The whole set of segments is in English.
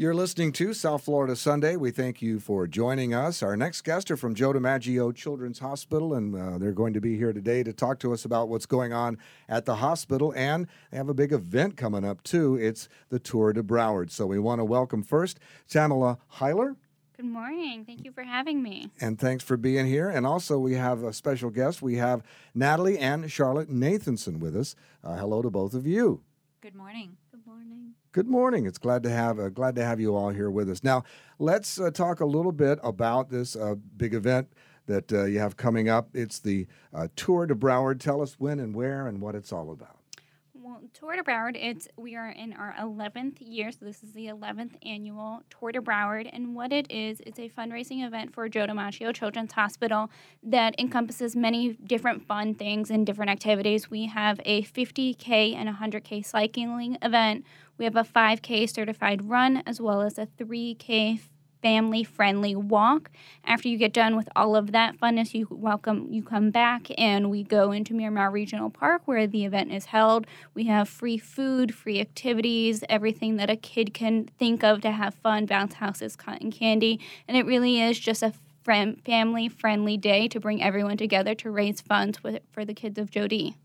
You're listening to South Florida Sunday. We thank you for joining us. Our next guests are from Joe DiMaggio Children's Hospital, and uh, they're going to be here today to talk to us about what's going on at the hospital. And they have a big event coming up, too. It's the Tour de Broward. So we want to welcome first Tamala Heiler. Good morning. Thank you for having me. And thanks for being here. And also, we have a special guest. We have Natalie and Charlotte Nathanson with us. Uh, hello to both of you. Good morning. Good morning. Good morning. It's glad to have uh, glad to have you all here with us. Now, let's uh, talk a little bit about this uh, big event that uh, you have coming up. It's the uh, Tour de Broward. Tell us when and where and what it's all about. Well, Tour de Broward, it's we are in our 11th year, so this is the 11th annual Tour de Broward, and what it is, it's a fundraising event for Joe DiMaggio Children's Hospital that encompasses many different fun things and different activities. We have a 50k and 100k cycling event. We have a 5k certified run as well as a 3k family friendly walk. After you get done with all of that funness, you welcome you come back and we go into Miramar Regional Park where the event is held. We have free food, free activities, everything that a kid can think of to have fun, bounce houses, cotton candy, and it really is just a friend, family friendly day to bring everyone together to raise funds with, for the kids of Jody.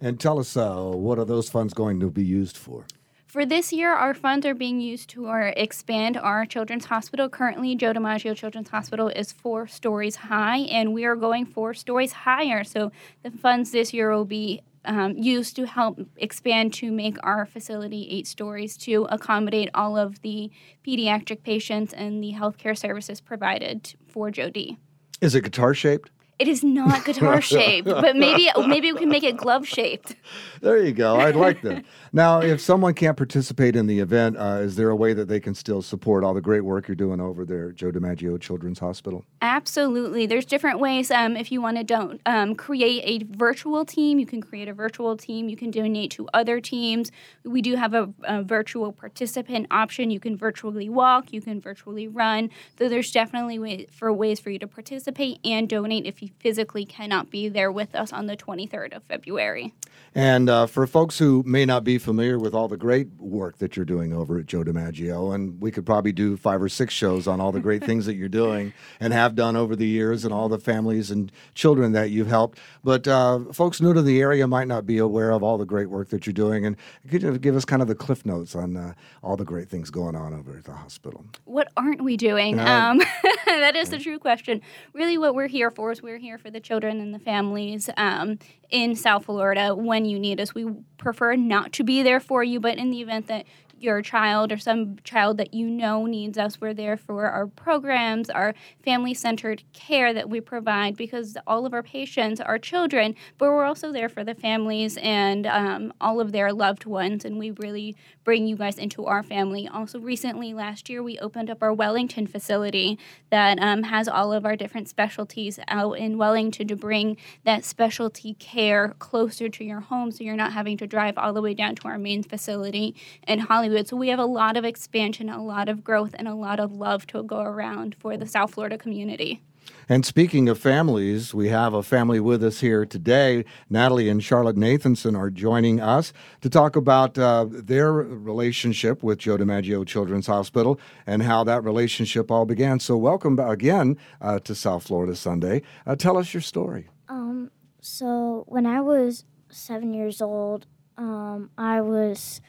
And tell us uh, what are those funds going to be used for? For this year, our funds are being used to expand our children's hospital. Currently, Joe DiMaggio Children's Hospital is four stories high, and we are going four stories higher. So the funds this year will be um, used to help expand to make our facility eight stories to accommodate all of the pediatric patients and the healthcare services provided for Jody. Is it guitar shaped? It is not guitar shaped, but maybe maybe we can make it glove shaped. There you go. I'd like that. Now, if someone can't participate in the event, uh, is there a way that they can still support all the great work you're doing over there, Joe DiMaggio Children's Hospital? Absolutely. There's different ways. Um, if you want to don't um, create a virtual team, you can create a virtual team. You can donate to other teams. We do have a, a virtual participant option. You can virtually walk. You can virtually run. So there's definitely way, for ways for you to participate and donate if you physically cannot be there with us on the 23rd of February. And uh, for folks who may not be familiar with all the great work that you're doing over at Joe DiMaggio, and we could probably do five or six shows on all the great things that you're doing and have done over the years and all the families and children that you've helped. But uh, folks new to the area might not be aware of all the great work that you're doing. And could you give us kind of the cliff notes on uh, all the great things going on over at the hospital? What aren't we doing? Um, that is the true question. Really, what we're here for is we're here for the children and the families um, in South Florida when you need us. We prefer not to be there for you, but in the event that your child or some child that you know needs us, we're there for our programs, our family centered care that we provide because all of our patients are children, but we're also there for the families and um, all of their loved ones. And we really bring you guys into our family. Also, recently, last year, we opened up our Wellington facility that um, has all of our different specialties out in Wellington to bring that specialty care closer to your home so you're not having to drive all the way down to our main facility in Hollywood. So we have a lot of expansion, a lot of growth, and a lot of love to go around for the South Florida community. And speaking of families, we have a family with us here today. Natalie and Charlotte Nathanson are joining us to talk about uh, their relationship with Joe DiMaggio Children's Hospital and how that relationship all began. So, welcome again uh, to South Florida Sunday. Uh, tell us your story. Um, so when I was seven years old, um, I was,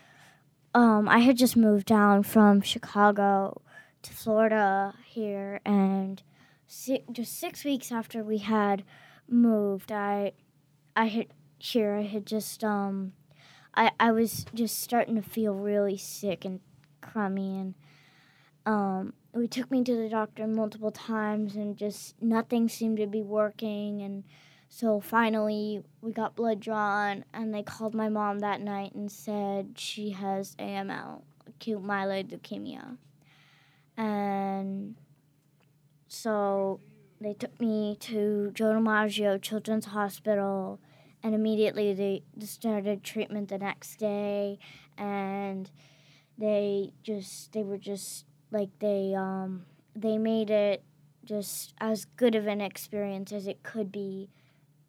um, I had just moved down from Chicago to Florida here, and si- just six weeks after we had moved, I, I had here, I had just, um, I, I was just starting to feel really sick and crummy, and um, we took me to the doctor multiple times, and just nothing seemed to be working, and so finally, we got blood drawn, and they called my mom that night and said she has AML, acute myeloid leukemia. And so they took me to Joe DiMaggio Children's Hospital, and immediately they started treatment the next day, and they just they were just like they um they made it just as good of an experience as it could be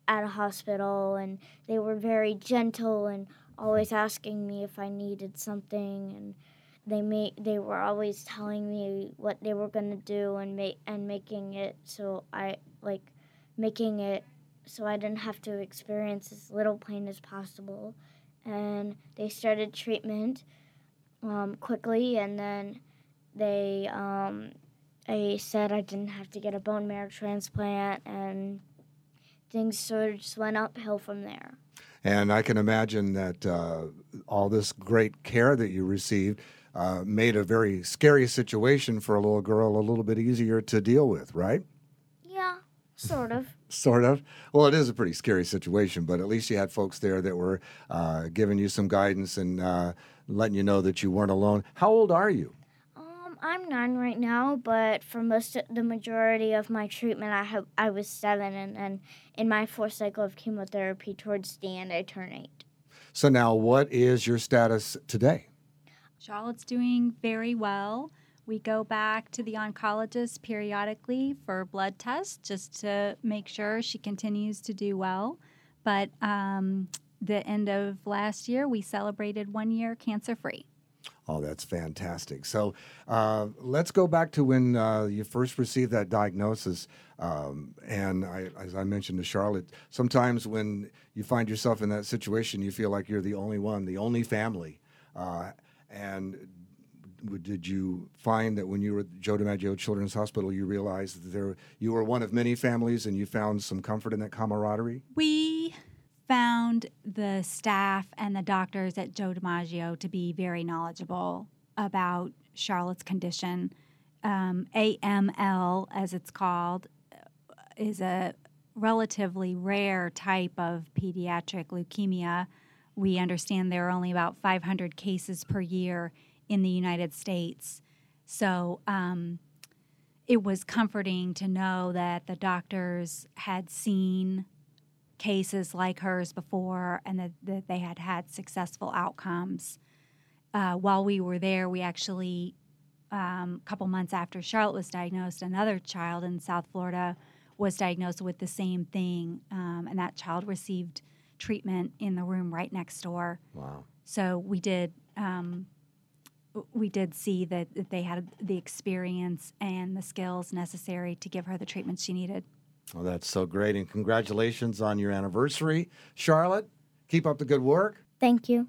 at a hospital and they were very gentle and always asking me if I needed something and they made they were always telling me what they were gonna do and make and making it so I like making it so I didn't have to experience as little pain as possible. And they started treatment um, quickly, and then they um, they said I didn't have to get a bone marrow transplant, and things sort of just went uphill from there. And I can imagine that uh, all this great care that you received uh, made a very scary situation for a little girl a little bit easier to deal with, right? Yeah, sort of. sort of. Well, it is a pretty scary situation, but at least you had folks there that were uh, giving you some guidance and uh, letting you know that you weren't alone. How old are you? I'm nine right now, but for most of the majority of my treatment, I have I was seven, and then in my fourth cycle of chemotherapy, towards the end, I turned eight. So now, what is your status today? Charlotte's doing very well. We go back to the oncologist periodically for blood tests just to make sure she continues to do well. But um, the end of last year, we celebrated one year cancer free. Oh, that's fantastic. So uh, let's go back to when uh, you first received that diagnosis. Um, and I, as I mentioned to Charlotte, sometimes when you find yourself in that situation, you feel like you're the only one, the only family. Uh, and did you find that when you were at Joe DiMaggio Children's Hospital, you realized that there you were one of many families, and you found some comfort in that camaraderie? We found the staff and the doctors at Joe DiMaggio to be very knowledgeable about Charlotte's condition. Um, AML, as it's called, is a relatively rare type of pediatric leukemia. We understand there are only about 500 cases per year in the United States. So um, it was comforting to know that the doctors had seen cases like hers before and that, that they had had successful outcomes. Uh, while we were there, we actually, um, a couple months after Charlotte was diagnosed, another child in South Florida was diagnosed with the same thing, um, and that child received treatment in the room right next door. Wow. So we did. Um, we did see that, that they had the experience and the skills necessary to give her the treatment she needed. Well, that's so great. And congratulations on your anniversary, Charlotte. Keep up the good work. Thank you.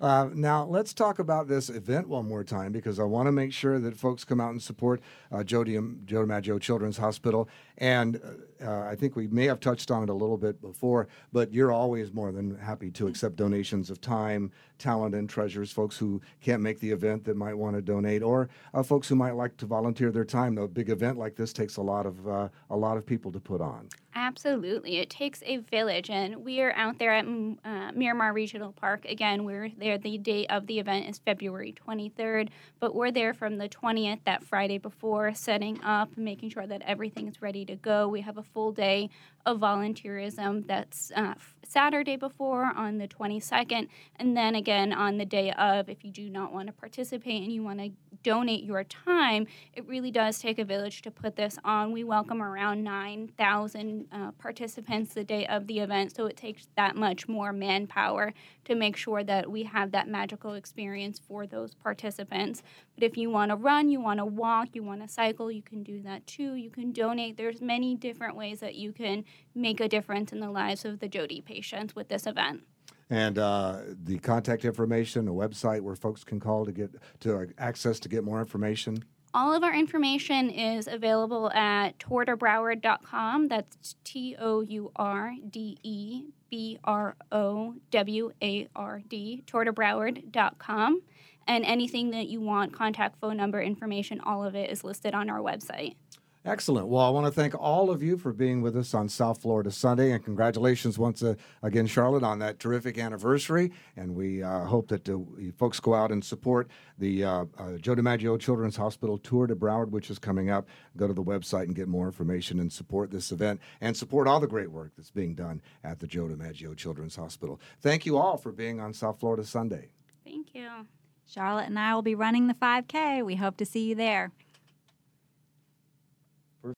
Uh, now, let's talk about this event one more time because I want to make sure that folks come out and support uh, Joe, Di- Joe DiMaggio Children's Hospital. And uh, I think we may have touched on it a little bit before, but you're always more than happy to accept donations of time, talent, and treasures, folks who can't make the event that might want to donate, or uh, folks who might like to volunteer their time. A big event like this takes a lot of, uh, a lot of people to put on. Absolutely. It takes a village, and we are out there at mm, uh, Miramar Regional Park. Again, we're there. The date of the event is February 23rd, but we're there from the 20th, that Friday before, setting up, making sure that everything is ready to go. We have a full day of volunteerism that's uh, Saturday before on the 22nd, and then again on the day of. If you do not want to participate and you want to donate your time, it really does take a village to put this on. We welcome around 9,000 uh, participants the day of the event, so it takes that much more manpower to make sure that we have that magical experience for those participants. But if you want to run, you want to walk, you want to cycle, you can do that too. You can donate. There's many different ways that you can make a difference in the lives of the Jody patients with this event. And uh, the contact information, a website where folks can call to get to access to get more information. All of our information is available at tourdebroward.com. That's T O U R D E B R O W A R D, tourdebroward.com. And anything that you want, contact phone number information, all of it is listed on our website. Excellent. Well, I want to thank all of you for being with us on South Florida Sunday, and congratulations once uh, again, Charlotte, on that terrific anniversary. And we uh, hope that uh, folks go out and support the uh, uh, Joe DiMaggio Children's Hospital Tour de Broward, which is coming up. Go to the website and get more information and support this event and support all the great work that's being done at the Joe DiMaggio Children's Hospital. Thank you all for being on South Florida Sunday. Thank you. Charlotte and I will be running the 5K. We hope to see you there.